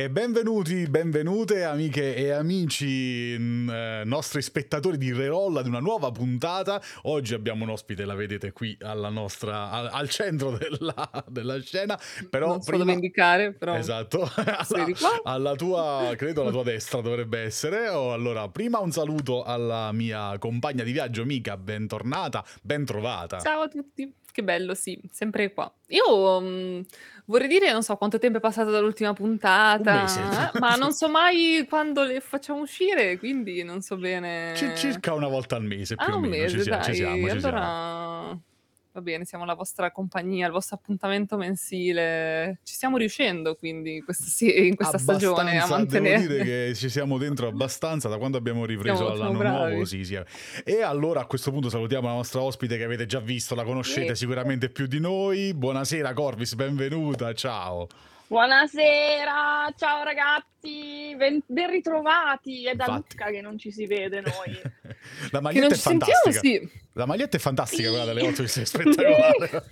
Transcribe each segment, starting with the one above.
E benvenuti, benvenute amiche e amici, mh, eh, nostri spettatori di Reroll ad una nuova puntata. Oggi abbiamo un ospite, la vedete qui alla nostra, al, al centro della, della scena. Però non prima... dove indicare, però... Esatto, alla, alla, tua, credo alla tua destra dovrebbe essere. Oh, allora, prima un saluto alla mia compagna di viaggio, Mica, bentornata, ben trovata. Ciao a tutti. Che bello, sì, sempre qua. Io mh, vorrei dire, non so quanto tempo è passato dall'ultima puntata, ma non so mai quando le facciamo uscire, quindi non so bene. C- circa una volta al mese, più ah, o un meno. mese, ci, dai. ci siamo, ci allora... siamo. Va bene, siamo la vostra compagnia, il vostro appuntamento mensile. Ci stiamo riuscendo quindi questa, sì, in questa stagione a mantenere. Devo dire che ci siamo dentro abbastanza da quando abbiamo ripreso siamo, all'anno siamo nuovo. Sì, sì. E allora a questo punto salutiamo la nostra ospite che avete già visto, la conoscete sì. sicuramente più di noi. Buonasera Corvis, benvenuta, ciao. Buonasera, ciao ragazzi, ben, ben ritrovati. È da Infatti. Lucca che non ci si vede noi. La maglietta è fantastica. Sentiamo, sì. La maglietta è fantastica, sì. quella delle 8 è spettacolare.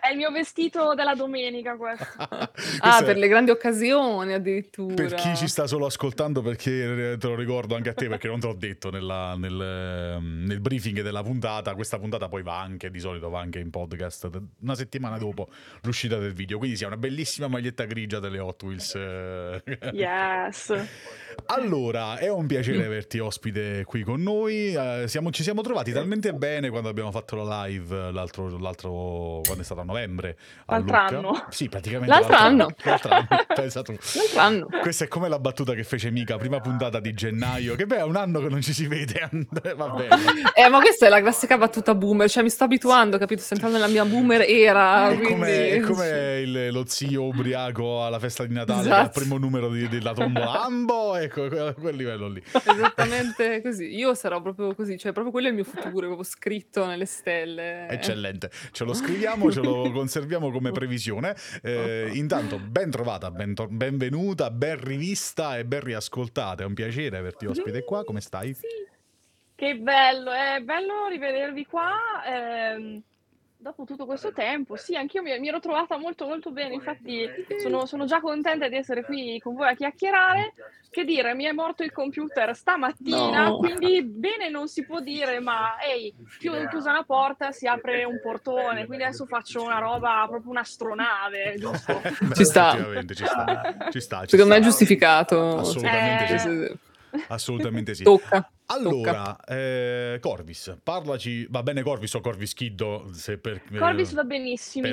è il mio vestito della domenica questo. ah, per le grandi occasioni addirittura. Per chi ci sta solo ascoltando, perché te lo ricordo anche a te, perché non te l'ho detto nella, nel, ehm, nel, briefing della puntata, questa puntata poi va anche, di solito va anche in podcast, una settimana dopo l'uscita del video. Quindi sia una bellissima maglietta grigia delle Hot Wheels. Eh. Yes. Allora, è un piacere averti ospite qui con noi. Uh, siamo, ci siamo trovati talmente bene quando abbiamo fatto la live l'altro, l'altro quando è stato a novembre. L'altro anno. Sì, praticamente. L'altro, l'altro anno. L'altro anno. Pensa L'altro anno. Questa è come la battuta che fece Mica, prima puntata di gennaio, che beh, è un anno che non ci si vede. Va bene. Eh, ma questa è la classica battuta boomer, cioè mi sto abituando, capito? Sto entrando nella mia boomer era. È quindi... come, è come il, lo zio ubriaco alla festa di Natale, esatto. al primo numero di, della tombola. Ambo, ecco, quel livello lì. Esattamente così. Io sarò proprio così, cioè proprio quello è il mio futuro, proprio scritto nelle stelle. Eccellente. Ce lo scriviamo, ce lo conserviamo come previsione. Eh, intanto, ben trovata, ben to- benvenuta, ben rivista e ben riascoltata. È un piacere averti ospite qua. Come stai? Sì. Che bello, è bello rivedervi qua. Ehm dopo tutto questo tempo, sì, anch'io mi, mi ero trovata molto molto bene, infatti sono, sono, già contenta di essere qui con voi a chiacchierare. Che dire, mi è morto il computer stamattina, no. quindi bene non si può dire, ma ehi, chiusa una porta si apre un portone, quindi adesso faccio una roba, proprio un'astronave, giusto? ci sta. Ci sta, ci sta. Ci Secondo sta. me è giustificato. Assolutamente eh... sì. Assolutamente sì. Tocca. Allora, eh, Corvis, parlaci, va bene Corvis o Corvis Kiddo? Se per, Corvis va benissimo.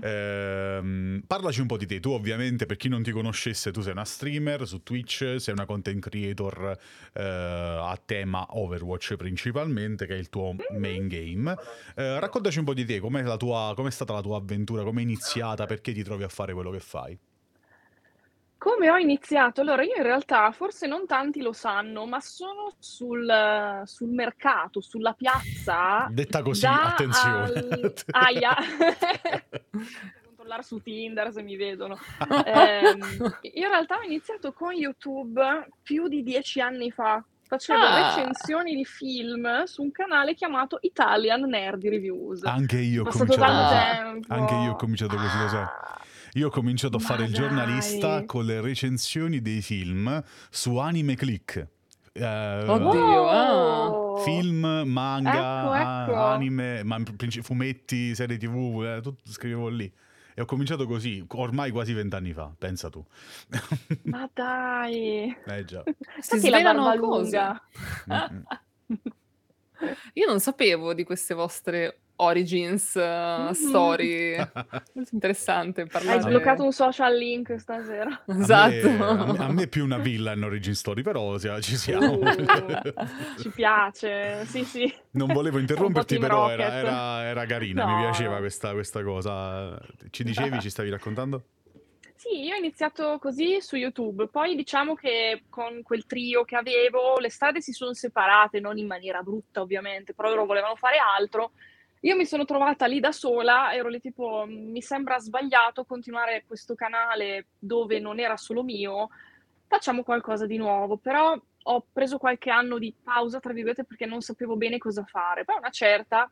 Eh, parlaci un po' di te, tu ovviamente per chi non ti conoscesse tu sei una streamer su Twitch, sei una content creator eh, a tema Overwatch principalmente, che è il tuo mm-hmm. main game. Eh, raccontaci un po' di te, com'è, la tua, com'è stata la tua avventura, com'è iniziata, perché ti trovi a fare quello che fai? Come ho iniziato? Allora, io in realtà, forse non tanti lo sanno, ma sono sul, sul mercato, sulla piazza. Detta così, attenzione. Al... Aia. controllare su Tinder se mi vedono. Eh, io in realtà ho iniziato con YouTube più di dieci anni fa. Facevo ah. recensioni di film su un canale chiamato Italian Nerdy Reviews. Anche io ho cominciato, anche io ho cominciato così, lo sai. Io ho cominciato a fare Ma il giornalista con le recensioni dei film su Anime Click. Uh, Oddio, ah. film, manga, ecco, ecco. anime, ma, fumetti, serie tv, eh, tutto scrivevo lì. E ho cominciato così, ormai quasi vent'anni fa, pensa tu. Ma dai! Eh già. Si svelano lunga. Mm-hmm. Io non sapevo di queste vostre origins uh, story. Molto interessante parlare. Hai sbloccato un social link stasera. Esatto. A me, a me, più una villa in origin story, però ci siamo. Uh, ci piace, sì sì. Non volevo interromperti, però era, era, era, carina, no. mi piaceva questa, questa cosa. Ci dicevi, ci stavi raccontando? Sì, io ho iniziato così su YouTube, poi diciamo che con quel trio che avevo le strade si sono separate, non in maniera brutta ovviamente, però loro volevano fare altro io mi sono trovata lì da sola, ero lì tipo, mi sembra sbagliato continuare questo canale dove non era solo mio, facciamo qualcosa di nuovo, però ho preso qualche anno di pausa, tra virgolette, perché non sapevo bene cosa fare. Poi una certa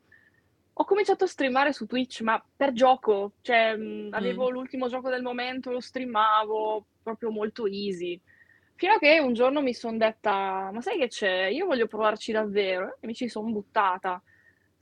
Ho cominciato a streamare su Twitch, ma per gioco, cioè, Mh. avevo l'ultimo gioco del momento, lo streamavo, proprio molto easy. Fino a che un giorno mi son detta: "Ma sai che c'è? Io voglio provarci davvero", e mi ci son buttata.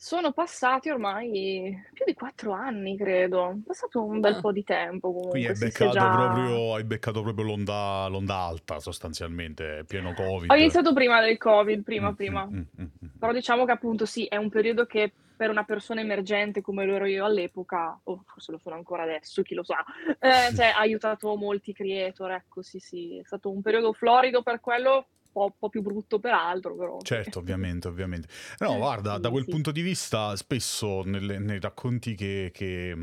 Sono passati ormai più di 4 anni credo, è passato un bel Ah. po' di tempo Quindi hai comunque, si è beccato già proprio hai beccato proprio l'onda l'onda alta sostanzialmente, pieno Ho Covid. iniziato prima del Covid, prima, mh, prima. mh, mh, mh, Però mh. diciamo che appunto sì, è un periodo che per una persona emergente come lo ero io all'epoca, o forse lo sono ancora adesso, chi lo sa, ehm, cioè ha aiutato molti creator, ecco, sì, sì. È stato un periodo florido per quello, po' po' più brutto per altro, però. Certo, ovviamente, ovviamente. No, guarda, da Sì, quel sì. punto di vista spesso nelle nei racconti che che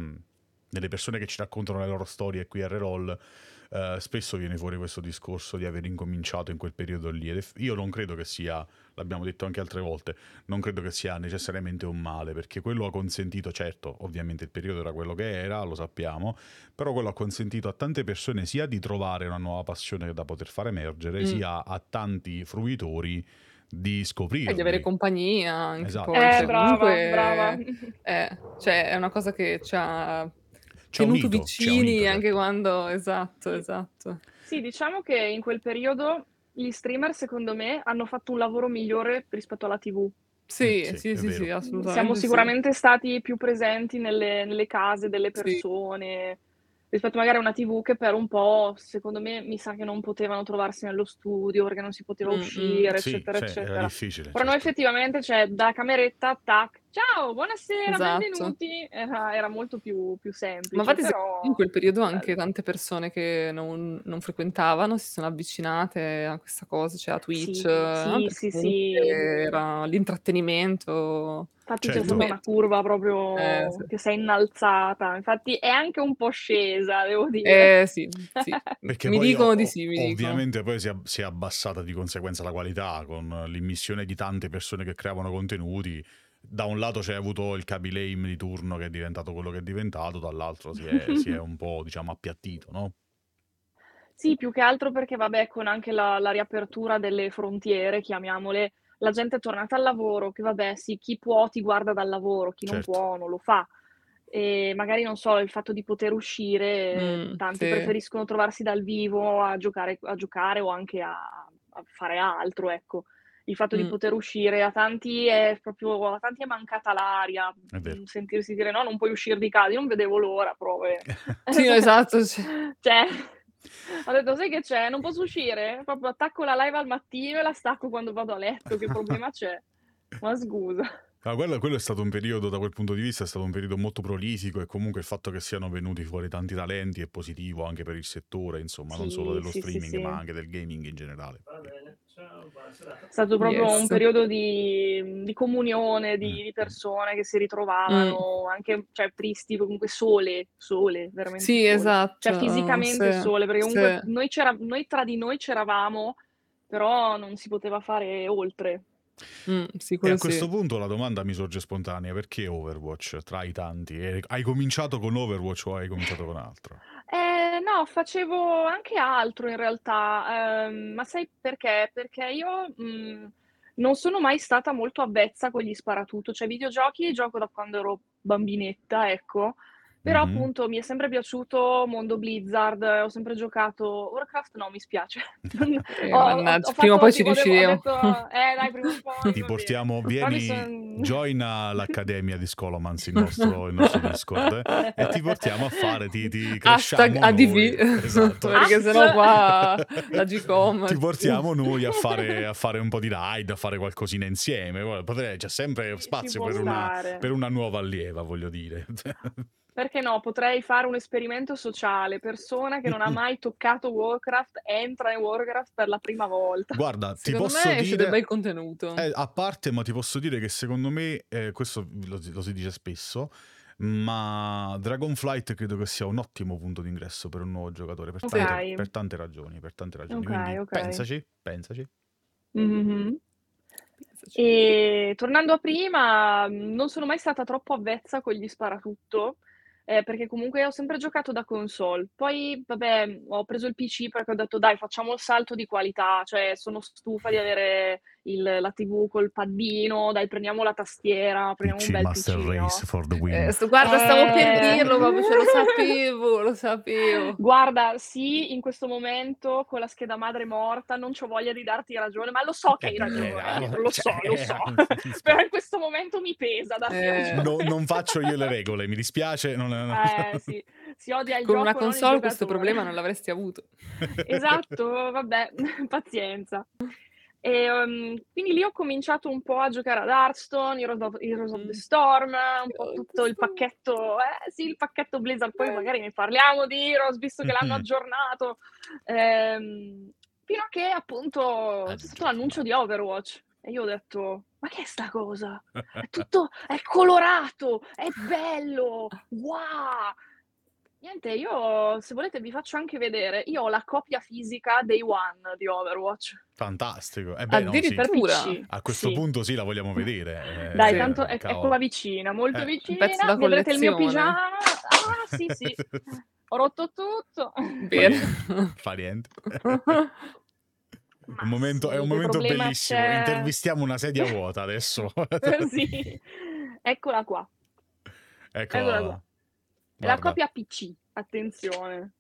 nelle persone che ci raccontano le loro storie qui a Reroll, ehm, spesso viene fuori questo discorso di aver incominciato in quel periodo lì ed io non credo che sia l'abbiamo detto anche altre volte, non credo che sia necessariamente un male, perché quello ha consentito certo, ovviamente il periodo era quello che era, lo sappiamo, però quello ha consentito a tante persone sia di trovare una nuova passione da poter far emergere, Mh. sia a tanti fruitori di E di avere compagnia anche Esatto, poi, Eh, cioè esatto. brava, brava. comunque eh, cioè è una cosa che Ci ha tenuto unito, vicini unito, anche certo. quando esatto, Sì. esatto. Sì, diciamo che in quel periodo gli streamer secondo me hanno fatto un lavoro migliore rispetto alla TV. Sì, sì, sì, sì, sì. Mhmm, siamo assolutamente sì. sicuramente stati più presenti nelle nelle case delle Sì. persone, rispetto magari a una TV che per un po', secondo me, mi sa che non potevano trovarsi nello studio, perché non si poteva Mh-mh. uscire, Sì, eccetera, cioè era eccetera. difficile, Però noi certo. effettivamente, cioè da cameretta, tac, "Ciao, buonasera, Esatto. benvenuti", era era molto più più Ma semplice, infatti secondo me in però quel periodo anche tante persone che non non frequentavano si sono avvicinate a questa cosa, cioè a Twitch, Sì, no, sì, sì, era l'intrattenimento, Infatti c'è stata Certo. una curva Eh, proprio sì. che s'è innalzata, infatti è anche un po' scesa, devo dire. Eh sì, sì. Mi o dicono di sì, mi dicono. ovviamente poi si è si è abbassata di conseguenza la qualità con l'immissione di tante persone che creavano contenuti. Da un lato c'hai avuto il Kaby Lame di turno che è diventato quello che è diventato, dall'altro si è si è un po' diciamo appiattito, no? Sì, più che altro perché vabbè, con anche la la riapertura delle frontiere, chiamiamole, la gente è tornata al lavoro, che vabbè sì, chi può ti guarda dal lavoro, chi non Certo. può non lo fa. E magari, non so, il fatto di poter uscire, Mh, tanti sì. preferiscono trovarsi dal vivo a giocare a giocare o anche a a fare altro, ecco. Il fatto di Mh. poter uscire a tanti è proprio a tanti è mancata l'aria, È mhmm, sentirsi dire: "No, non puoi uscir di casa". Io non vedevo l'ora proprio Sì, esatto, c cioè, ho detto: "Sai che c'è? Non posso uscire?" Proprio attacco la live al mattino e la stacco quando vado a letto, che problema c'è? Ma scusa. Ma quello quello è stato un periodo da quel punto di vista è stato un periodo molto prolifico e comunque il fatto che siano venuti fuori tanti talenti è positivo anche per il settore, insomma, non solo Sì, dello sì, sì, streaming, ma sì. anche del gaming in generale. È stato proprio un Yes. periodo di di comunione, di di mh. persone che si ritrovavano, anche cioè tristi, comunque sole, sole, veramente Sì, sole. esatto, Cioè fisicamente sì, sole, perché comunque sì. noi c'era noi tra di noi c'eravamo, però non si poteva fare oltre. Mh, sì, E a questo sì. punto la domanda mi sorge spontanea: perché Overwatch tra i tanti? E hai cominciato con Overwatch o hai cominciato con altro? Ehm, no, facevo anche altro in realtà, ehm, ma sai perché? Perché io, mhmm, non sono mai stata molto avvezza con gli sparatutto, cioè videogiochi gioco da quando ero bambinetta, ecco, però Mh-mh. appunto mi è sempre piaciuto mondo Blizzard, ho sempre giocato Warcraft no, mi spiace. Eh, Ho ho mannaggia, ho prima o fatto poi ci tipo devo ho riusciremo. detto eh dai, prima o poi, Ti va bene. portiamo Però mi vieni son joina l'accademia di Scholomance, il nostro il nostro Discord, eh, e ti portiamo a fare ti ti Hashtag cresciamo ADV, esatto. perché se no qua la Gcom Ti portiamo noi a fare a fare un po' di raid, a fare qualcosina insieme. Guarda, potrei c'è sempre Ci ci spazio può per una stare. per una nuova allieva, voglio dire. Perché no, potrei fare un esperimento sociale, persona che non ha mai toccato Warcraft entra in Warcraft per la prima volta. Guarda, ti Secondo posso me del dire bel contenuto. eh, a parte, ma ti posso dire che secondo me, ehm, questo lo si lo si dice spesso, ma Dragonflight credo che sia un ottimo punto d'ingresso per un nuovo giocatore, per tante Okay. per tante ragioni, per tante ragioni. Okay, Quindi okay. pensaci, pensaci. Pensaci. E tornando a prima, non sono mai stata troppo avvezza con gli sparatutto, ehm, perché comunque ho sempre giocato da console. Poi vabbè, ho preso il PC perché ho detto: "Dai, facciamo il salto di qualità", cioè sono stufa di avere il, la TV col paddino, dai prendiamo la tastiera, prendiamo PC un bel Master. Race for the win. Eh, guarda, stavo per Eh. dirlo, proprio ce lo sapevo, lo sapevo. Guarda, sì, in questo momento con la scheda madre morta non ho voglia di darti ragione, ma lo so che hai Eh, ragione, eh, lo so, cioè, lo so. eh, Però in questo momento mi pesa da Eh. No- non faccio io le regole, mi dispiace. Non... Eh sì, si odia il Con gioco, una console questo problema non l'avresti avuto. Esatto, vabbè, pazienza. E, um, quindi lì ho cominciato un po' a giocare ad Hearthstone, Heroes of, Heroes of the Mm. Storm, un po' tutto il pacchetto, eh sì, il pacchetto Blizzard, poi Eh. magari ne parliamo di Heroes, visto che l'hanno aggiornato. Ehm, fino a che appunto c'è stato l'annuncio di Overwatch e io ho detto, ma che è sta cosa? È tutto, è colorato, è bello, wow! Niente, io se volete vi faccio anche vedere, io ho la copia fisica Day One di Overwatch. Fantastico. Eh beh, no, sì. Addirittura. A questo Sì. punto sì, la vogliamo vedere. eh, Dai, Sì. tanto è, è qua vicina, molto Eh. Vicina. pezzo da Vedrete il mio pigiama. Ah, sì, sì. Ho rotto tutto. Bene. Fa niente. Un momento- sì, è un momento bellissimo. c'è? Intervistiamo una sedia vuota adesso. sì. Eccola qua. Eccola Eccola là. qua. È la Guarda, copia PC, attenzione.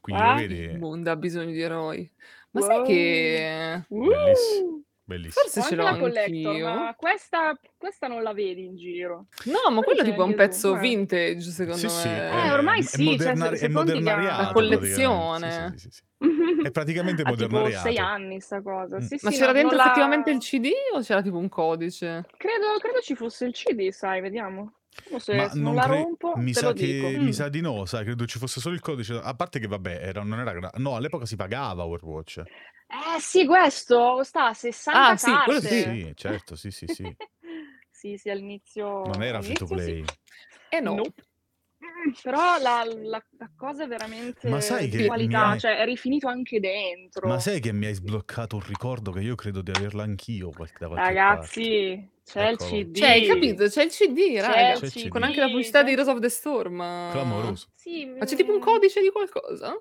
Quindi Ah. lo vedi? Il mondo ha bisogno di eroi. Ma Wow. sai che... Bellissimo. Uh! Bellissimo. Forse Ho ce anche l'ho la collector, anch'io. ma questa, questa non la vedi in giro. No, ma Poi quello c'è tipo è un anche tu, pezzo eh. vintage, secondo Sì, sì, me. Eh, ormai è sì, cioè, modernar- se- è se conti che ha- modernariato. La collezione. praticamente. Sì, sì, sì, sì. È praticamente Ha tipo modernariato. sei anni sta cosa. Mm. Sì, Ma sì, c'era no, dentro non la- effettivamente il CD o c'era tipo un codice? Credo, credo ci fosse il CD, sai, vediamo. Se, Ma se non non la cre- rompo, mi te sa lo che dico. mi Mm. sa di no, sai, credo ci fosse solo il codice. A parte che vabbè, era, non era gra- no, all'epoca si pagava Overwatch. Eh sì, questo sta a 60 Ah, sì, quello carte. sì. Sì, certo, sì, sì, sì. sì, sì, all'inizio... Non era free to play. sì. Eh no. Nope. Però la, la- la cosa è veramente Ma sai di che qualità, hai- cioè è rifinito anche dentro. Ma sai che mi hai sbloccato un ricordo che io credo di averla anch'io qualche, da qualche Ragazzi, c'è il Eccolo. CD. Cioè, hai capito? C'è il CD, C'è raga. il C'è il CD, CD. Con anche la pubblicità c'è- di Heroes of the Storm. parte. Clamoroso. Sì, Ma c'è tipo un mm. codice di qualcosa?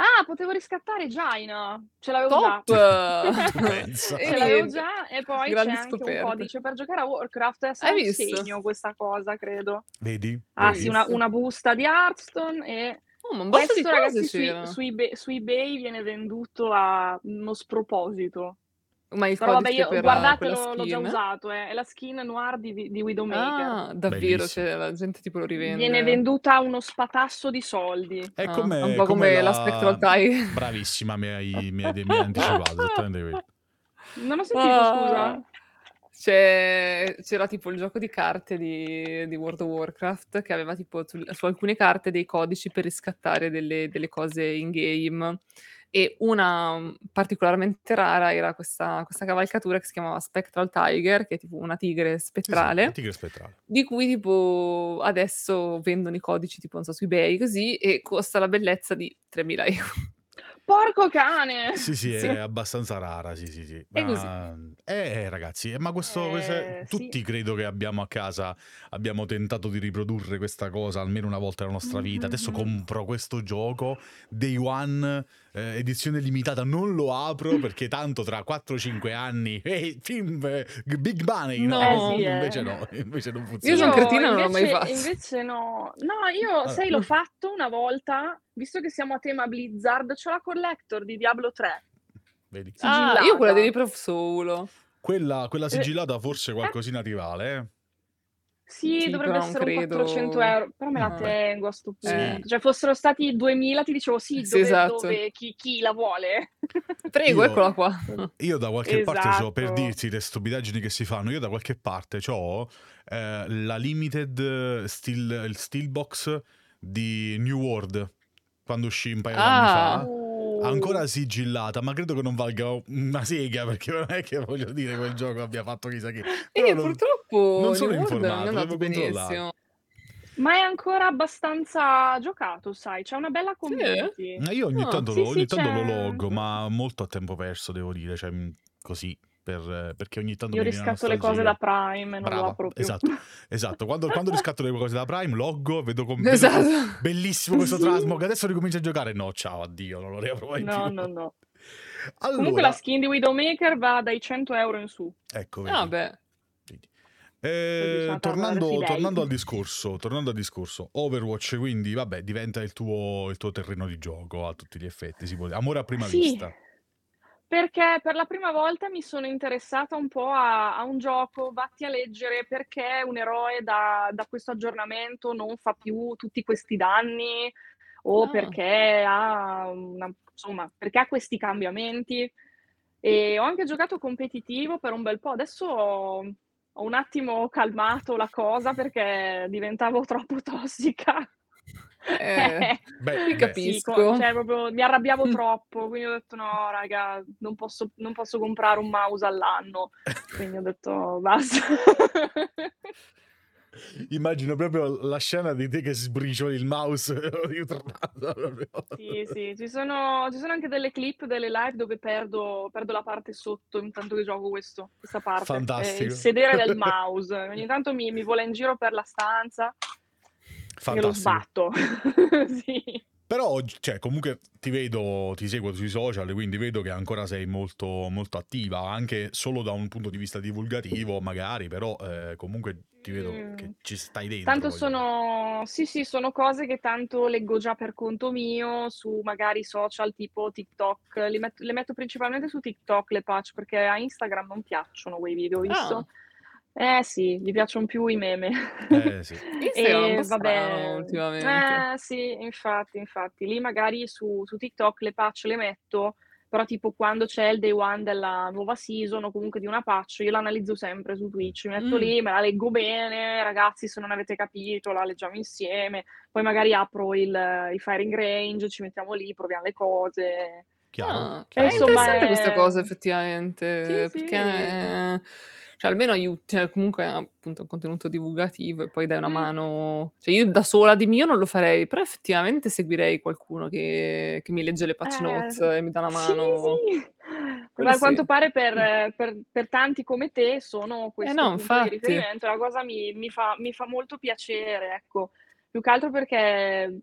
Ah, potevo riscattare Jaina. Ce l'avevo già. Top! E Ce l'avevo già e poi c'è Grandi anche scoperte. un codice per giocare a Warcraft. È Hai un visto? segno questa cosa, credo. Vedi? Ah Vedi? sì, una, una busta di Hearthstone e Oh, ma un botto di questo cose ragazzi su, c'era. su, eBay, su eBay viene venduto a uno sproposito. Ma il Però vabbè, codice io per guardatelo, quella l'ho già skin? usato, eh, è la skin noir di, di Widowmaker. Ah, davvero, Bellissimo. cioè, la gente tipo lo rivende. Viene venduta a uno spatasso di soldi. È Ah, come, un po' come la Spectral Tie. Bravissima, mi hai, mi hai- mi hai anticipato, esattamente quello. Non ho sentito, Ah. scusa. C'è- c'era tipo il gioco di carte di, di World of Warcraft che aveva tipo su, su alcune carte dei codici per riscattare delle, delle cose in game e una mm, particolarmente rara era questa, questa cavalcatura che si chiamava Spectral Tiger, che è tipo una tigre Sì, sì, spettrale, la tigre spettrale. di cui tipo adesso vendono i codici tipo non so su eBay così e costa la bellezza di 3.000 euro. Porco cane! Sì, sì, Sì. è abbastanza rara, sì, sì, sì. È così. Ma- Eh, ragazzi, eh, ma questo, queste- Eh, tutti sì. credo che abbiamo a casa, abbiamo tentato di riprodurre questa cosa almeno una volta nella nostra vita. Adesso Mhm. compro questo gioco, Day One, eh, edizione limitata, non lo apro perché tanto tra 4-5 anni, eh, film, eh, big money, no? No. Eh sì, eh. invece no, invece non Io funziona. sono cretina, non l'ho mai invece, fatto. Invece no. No, io, sai, l'ho fatto una volta, visto che siamo a tema Blizzard, c'ho la collector di Diablo 3. Vedi? Ah, io quella di Reprof Soul. Quella, quella Eh. sigillata forse qualcosina ti vale, Sì, Sì, dovrebbe non essere un credo- 400 euro, però me la Ah. tengo a sto punto. Eh. Cioè, fossero stati 2000, ti dicevo sì, Sì, dove, esatto. dove- chi, chi la vuole? Prego, Io- eccola qua. Io da qualche parte c'ho, per Esatto. dirti le stupidaggini che si fanno, io da qualche parte ho la limited steel, il steelbox di New World, quando uscì un paio Ah. d'anni fa. Ancora sigillata, ma credo che non valga una sega, perché non è che voglio dire quel gioco abbia fatto chissà che. E Però non- purtroppo non sono informato, non è andato benissimo. Ma è ancora abbastanza giocato, sai, c'è una bella community. Ma Io ogni Ah, tanto, sì, lo, sì, ogni tanto lo loggo, ma molto a tempo perso, devo dire, cioè così, per- perché ogni tanto Io mi viene la riscatto le cose da Prime e non lo Brava, apro più. esatto, esatto. Quando, quando riscatto le cose da Prime, loggo, vedo come Esatto. bellissimo questo Sì. Trasmog. Adesso ricomincio a giocare. No, ciao, addio, non lo riapro mai No, più. no, no. Comunque la skin di Widowmaker va dai 100 euro in su. Ecco, Ah, vedi. beh. Vedi. Eh, tornando, tornando al discorso, tornando al discorso, Overwatch quindi vabbè diventa il tuo, il tuo terreno di gioco a tutti gli effetti, si può dire. Amore a prima Sì, vista. Perché per la prima volta mi sono interessata un po' a, a un gioco, vatti a leggere perché un eroe da, da questo aggiornamento non fa più tutti questi danni o Ah. perché ha, una- insomma, perché ha questi cambiamenti. E ho anche giocato competitivo per un bel po'. Adesso ho, ho un attimo calmato la cosa perché diventavo troppo tossica. Eh, Beh, ti beh. capisco. Sì, cioè, proprio mi arrabbiavo Mm. troppo, quindi ho detto no, raga, non posso, non posso comprare un mouse all'anno. Quindi ho detto basta. Immagino proprio la scena di te che sbricioli il mouse. Sì, sì, ci sono, ci sono anche delle clip, delle live dove perdo, perdo la parte sotto intanto che gioco questo, questa parte. eh, Fantastico. il sedere del mouse. Ogni tanto mi, mi vola in giro per la stanza e lo Fantastico. sbatto. Sì. Però, cioè, comunque ti vedo, ti seguo sui social, quindi vedo che ancora sei molto, molto attiva, anche solo da un punto di vista divulgativo, magari, però eh, comunque ti vedo Mm. che ci stai dentro. Tanto sono, sì, sì, sono cose che tanto leggo già per conto mio su magari social tipo TikTok. Li metto- le metto principalmente su TikTok le patch perché a Instagram non piacciono quei video, visto? Eh sì, gli piacciono più i meme. Eh, sì. Instagram è un E po' strano vabbè, ultimamente. eh sì, infatti, infatti, lì magari su, su TikTok le patch le metto, però tipo quando c'è il day one della nuova season o comunque di una patch, io l'analizzo sempre su Twitch, mi metto Mm. lì, me la leggo bene, ragazzi se non avete capito la leggiamo insieme, poi magari apro il, il firing range, ci mettiamo lì, proviamo le cose. Chiaro? Ah, Eh, è chiaro. insomma, interessante è- questa cosa effettivamente, Sì, sì. perché eh, cioè, almeno aiuti, cioè, comunque appunto un contenuto divulgativo e poi dai una Mm. mano, cioè io da sola di mio non lo farei, però effettivamente seguirei qualcuno che, che mi legge le patch Eh, notes e mi dà una sì, mano. sì. Quello Ma a sì. quanto pare per, per- per tanti come te sono questo Eh no, infatti. di riferimento, la cosa mi, mi fa, mi fa molto piacere, ecco, più che altro perché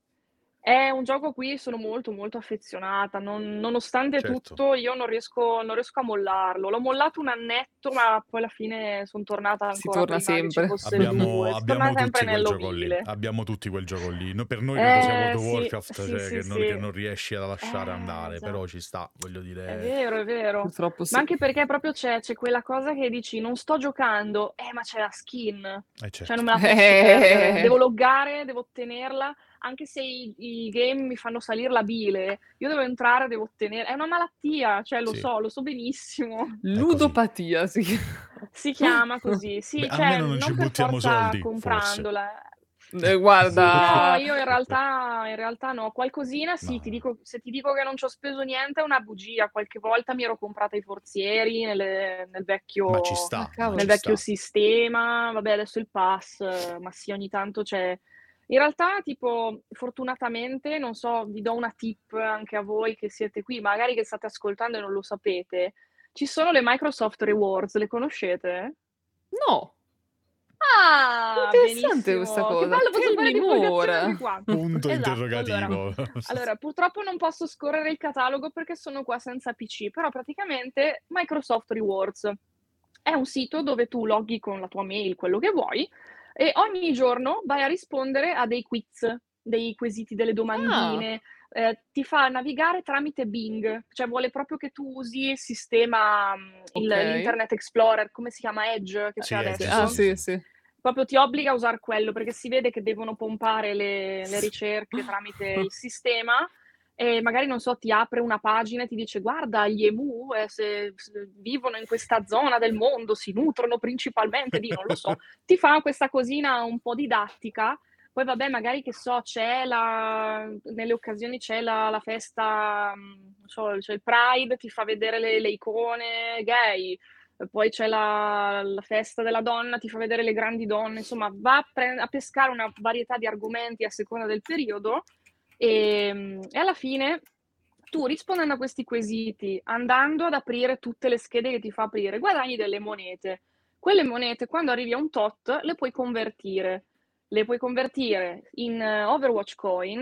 è un gioco a cui sono molto molto affezionata, non- nonostante Certo. tutto io non riesco, non riesco a mollarlo, l'ho mollato un annetto ma poi alla fine sono tornata Si ancora torna prima che ci sempre. Abbiamo, 2, sono abbiamo tornata sempre tutti quel gioco lì. nell'ovile. Abbiamo tutti quel gioco lì. No, per noi credo sia Eh, World of sì, Warcraft, sì, cioè, sì, che, non, sì. che non riesci a lasciare Eh, andare, esatto. però ci sta, voglio È dire. vero, è vero. Purtroppo sì. Ma anche perché proprio c'è, c'è quella cosa che dici, non sto giocando, eh, ma c'è la skin. Eh, Cioè, certo. non me la posso perdere. Devo loggare, devo ottenerla, anche se i, i game mi fanno salire la bile. Io devo entrare, devo ottenere. È una malattia, cioè, lo Sì. so, lo so benissimo. Ludopatia, sì. Si chiama così. Sì, Beh, cioè, almeno non ci per buttiamo forza soldi, forse. comprandola. Eh, No, guarda, io in realtà, in realtà no, qualcosina sì, No. ti dico, se ti dico che non ci ho speso niente è una bugia, qualche volta mi ero comprata i forzieri nelle- nel vecchio, Ma ci sta, nel ci vecchio sta. sistema, vabbè adesso il pass, eh, ma sì ogni tanto c'è. In realtà tipo fortunatamente, non so, vi do una tip anche a voi che siete qui, magari che state ascoltando e non lo sapete, ci sono le Microsoft Rewards, le conoscete? no. Ah, Interessante benissimo. questa Che cosa. bello, posso Tell fare divulgazione qua. Punto Esatto, interrogativo. Allora, purtroppo non posso scorrere il catalogo perché sono qua senza PC, però praticamente Microsoft Rewards è un sito dove tu loghi con la tua mail quello che vuoi e ogni giorno vai a rispondere a dei quiz, dei quesiti, delle domandine, eh, ti fa navigare tramite Bing, cioè vuole proprio che tu usi il sistema, mm, il- l'Internet Explorer, come si chiama Edge che Sì, c'è Edge, adesso? Ah, sì, sì, sì. proprio ti obbliga a usare quello perché si vede che devono pompare le, le ricerche tramite il sistema e magari non so, ti apre una pagina e ti dice guarda gli emu eh, se, se vivono in questa zona del mondo si nutrono principalmente di non lo so, ti fa questa cosina un po' didattica. Poi vabbè, magari che so, c'è la, nelle occasioni c'è la, la festa, mm, non so, c'è il Pride, ti fa vedere le, le icone gay, poi c'è la, la festa della donna, ti fa vedere le grandi donne, insomma, va a, pre- a pescare una varietà di argomenti a seconda del periodo e, e alla fine tu rispondendo a questi quesiti, andando ad aprire tutte le schede che ti fa aprire, guadagni delle monete. Quelle monete, quando arrivi a un tot, le puoi convertire. Le puoi convertire in eh, Overwatch Coin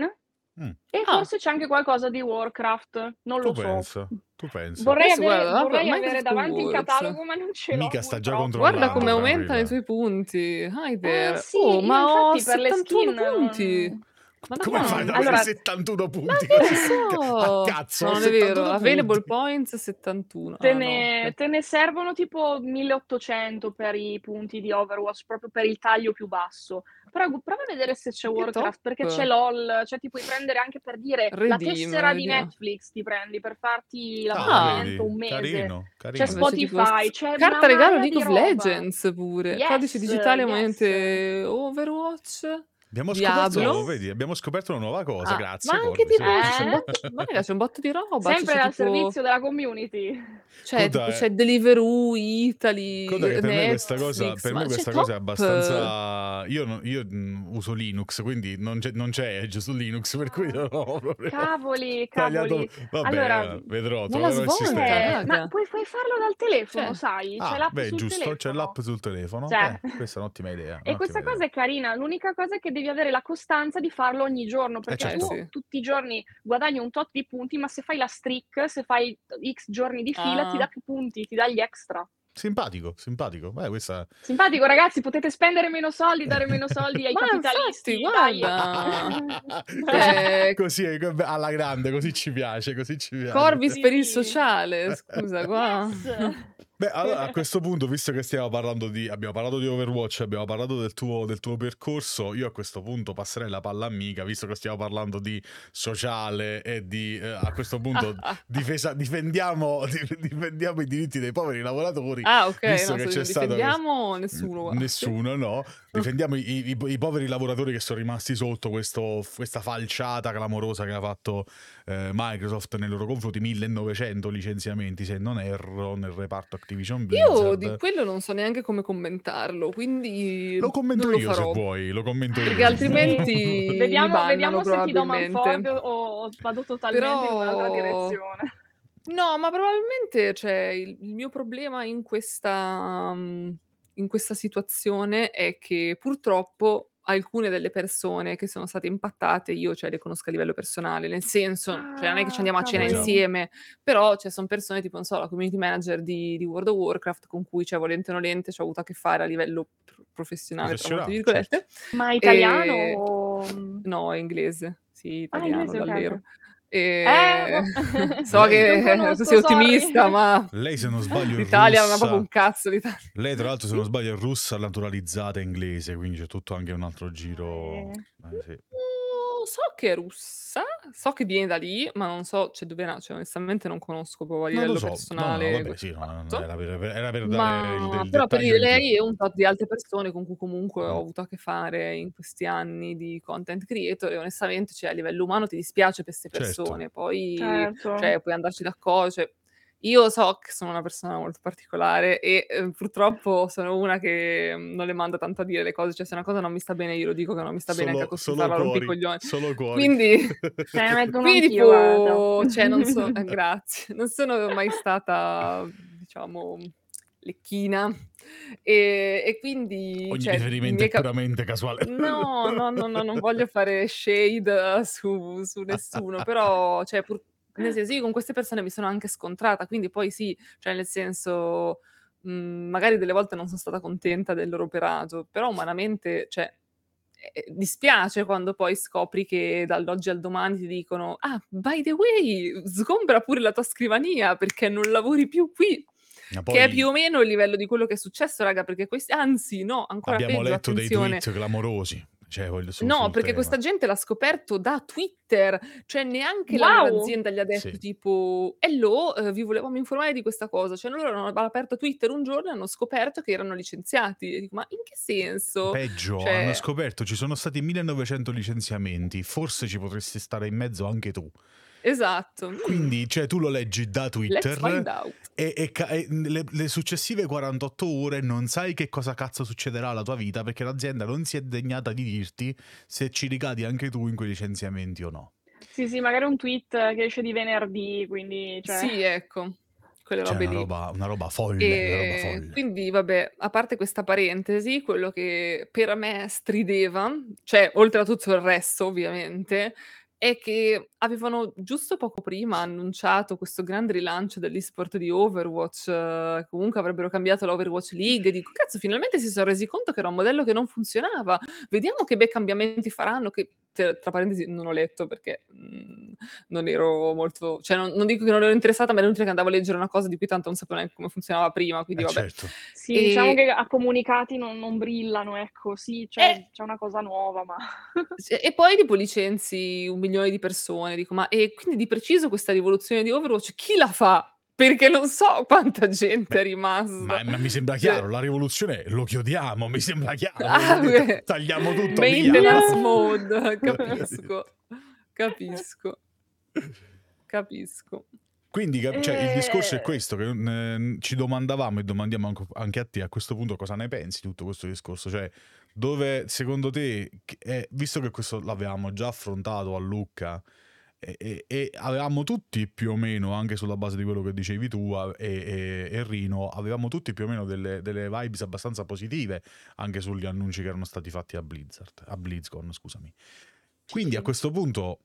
Mh. E Ah. forse c'è anche qualcosa di Warcraft, non Tu lo so. pensa? Tu pensa? Vorrei Adesso avere guarda, vorrei avere davanti il catalogo, ma non ce l'ho Mica sta già purtroppo. Guarda controllando, come aumentano i tuoi punti. Hyder. Eh sì, Oh, ma ho infatti per le 71 skin punti. non Ma Come fai ad Allora 71 Ma punti così? A so? cazzo, No, non è vero. 71 Available punti. points 71. Te Ah no, ne ok. te ne servono tipo 1800 per i punti di Overwatch, proprio per il taglio più basso. Però prova a vedere se c'è Che Warcraft, perché c'è. LOL, cioè ti puoi prendere anche per dire la Redeem, tessera di. Netflix ti prendi per farti Ah, l'abbonamento vedi? un mese. Carino, C'è carino. Tipo Spotify, c'è carta regalo League di of. Legends pure. Codice Yes, digitale yes. monete Overwatch. Abbiamo scoperto Diablo. vedi, abbiamo scoperto una nuova cosa, Ah, grazie ma anche Corvi, tipo sì. c'è un Eh? botto ma raga, c'è un botto di roba, cioè Sempre c'è al tipo servizio della community. cioè tipo c'è Deliveroo, Italy, Conta che per me questa cosa, Netflix, per ma me c'è questa cosa è top. abbastanza. Io, non- io, mh, uso Linux, quindi non c'è, non c'è Edge su Linux, per cui non ho proprio Cavoli, tagliato. cavoli. Vabbè, Allora, vedrò, Ma la troverò il svolta, sistema. Eh, raga. ma puoi, puoi farlo dal telefono, Cioè. sai? C'è Ah, l'app beh, sul giusto, c'è telefono. l'app sul telefono. Cioè. Eh, questa è un'ottima idea. E un'ottima questa idea. cosa è carina, l'unica cosa è che devi avere la costanza di farlo ogni giorno, perché certo. tu Eh, sì. tutti i giorni guadagni un tot di punti, ma se fai la streak, se fai X giorni di fila, ti Ah. dà più punti, ti dà gli extra. Simpatico, simpatico. Beh, questa... Simpatico, ragazzi, potete spendere meno soldi, dare meno soldi ai Ma capitalisti. infatti, guarda. Cioè, Eh, così è, alla grande, così ci piace, così ci piace. Corvis Sì, per il sociale, scusa qua. Yes. Beh, allora a questo punto, visto che stiamo parlando di. Abbiamo parlato di Overwatch, abbiamo parlato del tuo, del tuo percorso. Io a questo punto passerei la palla a Mica, visto che stiamo parlando di sociale e di. eh, a questo punto difesa, difendiamo, dif- difendiamo i diritti dei poveri lavoratori. Ah, ok, Visto no, che c'è stato difendiamo nessuno. guarda. Nessuno, no. Difendiamo i, i- i poveri lavoratori che sono rimasti sotto questo- questa falciata clamorosa che ha fatto eh, Microsoft nei loro confronti. 1900 licenziamenti, se non erro, nel reparto Activision Blizzard. Io di quello non so neanche come commentarlo, quindi Lo commento lo io farò. se vuoi, lo commento io. Perché altrimenti mi Vediamo, bannano vediamo se ti do manforte o, vado totalmente in un'altra Però- direzione. No, ma probabilmente cioè, il, il mio problema in questa, mm, in questa situazione è che purtroppo alcune delle persone che sono state impattate io cioè, le conosco a livello personale, nel senso, cioè, non è che ci andiamo a cena insieme, però cioè, sono persone tipo, non so, la community manager di, di World of Warcraft con cui, cioè, volente o nolente, ci ho avuto a che fare a livello pro- professionale, tra molte Professionale, virgolette. Ma italiano E- o... No, è inglese, sì, Ah, italiano, inglese, ok, davvero. E... Eh, so Lei- che conosco, sei ottimista, sorry. ma Lei, se non sbaglio, è l'Italia non ha russa. proprio un cazzo l'Italia. Lei, tra l'altro, se non sbaglio, è russa naturalizzata inglese, quindi c'è tutto anche un altro giro. Eh. Eh, sì. So che è russa, so che viene da lì, ma non so cioè, dove nasce, onestamente non conosco proprio a Non livello so, no, personale. no, vabbè, sì, no, no, era per, era per dare il, Ma il però per dire lei e un tot di altre persone con cui comunque ho avuto a che fare in questi anni di content creator e onestamente cioè, a livello umano ti dispiace per queste Certo. persone, poi Certo. cioè, puoi andarci d'accordo. Cioè, io so che sono una persona molto particolare e eh, purtroppo sono una che mm, non le manda tanto a dire le cose, cioè se una cosa non mi sta bene io lo dico che non mi sta bene anche a cuori, rompicoglioni. solo cuori. Quindi, uno quindi tipo, cioè, non so, eh, grazie, non sono mai stata, diciamo, lecchina e, e quindi, Ogni cioè, riferimento è puramente casuale. No, no, no, no, non voglio fare shade su, su nessuno, però, cioè, pur- nel senso, io con queste persone mi sono anche scontrata, quindi poi sì, cioè, nel senso, mh, magari delle volte non sono stata contenta del loro operato, però umanamente, cioè, eh, dispiace quando poi scopri che dall'oggi al domani ti dicono, ah, by the way, sgombra pure la tua scrivania perché non lavori più qui. Ma Che è poi più o meno il livello di quello che è successo, raga, perché questi, anzi, no, ancora abbiamo peggio, letto dei attenzione. tweet clamorosi. Cioè, voglio, No, sul perché tema. questa gente l'ha scoperto da Twitter, cioè neanche la loro Wow! azienda gli ha detto Sì. tipo, hello, eh, vi volevamo informare di questa cosa, cioè loro hanno aperto Twitter un giorno e hanno scoperto che erano licenziati, e dico, ma in che senso? Peggio, Cioè- hanno scoperto ci sono stati 1900 licenziamenti, forse ci potresti stare in mezzo anche tu. Esatto. Quindi, cioè, tu lo leggi da Let's Twitter find out. e, e e le, le successive 48 ore non sai che cosa cazzo succederà alla tua vita perché l'azienda non si è degnata di dirti se ci ricadi anche tu in quei licenziamenti o no. Sì, sì, magari un tweet che esce di venerdì, quindi... Cioè... Sì, ecco, quelle Cioè, robe una lì. roba, una roba folle, una roba E folle. quindi, vabbè, a parte questa parentesi, quello che per me strideva, cioè oltre a tutto il resto, ovviamente, è che avevano giusto poco prima annunciato questo grande rilancio dell'esport di Overwatch, comunque avrebbero cambiato l'Overwatch League, dico: "Cazzo, finalmente si son resi conto che era un modello che non funzionava. Vediamo che bei cambiamenti faranno", che tra parentesi non ho letto perché, mhmm, non ero molto cioè non non dico che non ero interessata, ma era inutile che andavo a leggere una cosa di cui tanto non sapevo neanche come funzionava prima, quindi Eh vabbè. certo. Sì, diciamo E che a comunicati non non brillano, ecco. Sì, Eh c'è c'è una cosa nuova, ma e poi tipo licenzi 1.000.000 di persone, dico: "Ma e quindi di preciso questa rivoluzione di Overwatch chi la fa?" Perché non so quanta gente Beh, è rimasta. ma ma mi sembra Cioè chiaro, la rivoluzione lo chiodiamo, mi sembra chiaro, Ah beh, tagliamo tutto via. maintenance mode, capisco, capisco, capisco. Quindi cap cioè il discorso è Ehm questo, che, ehm, ci domandavamo e domandiamo anche a te a questo punto cosa ne pensi di tutto questo discorso, cioè dove secondo te c ehm, visto che questo l'avevamo già affrontato a Lucca e e e avevamo tutti più o meno, anche sulla base di quello che dicevi tu e e Rino, avevamo tutti più o meno delle delle vibes abbastanza positive anche sugli annunci che erano stati fatti a Blizzard a BlizzCon, scusami. Quindi a questo punto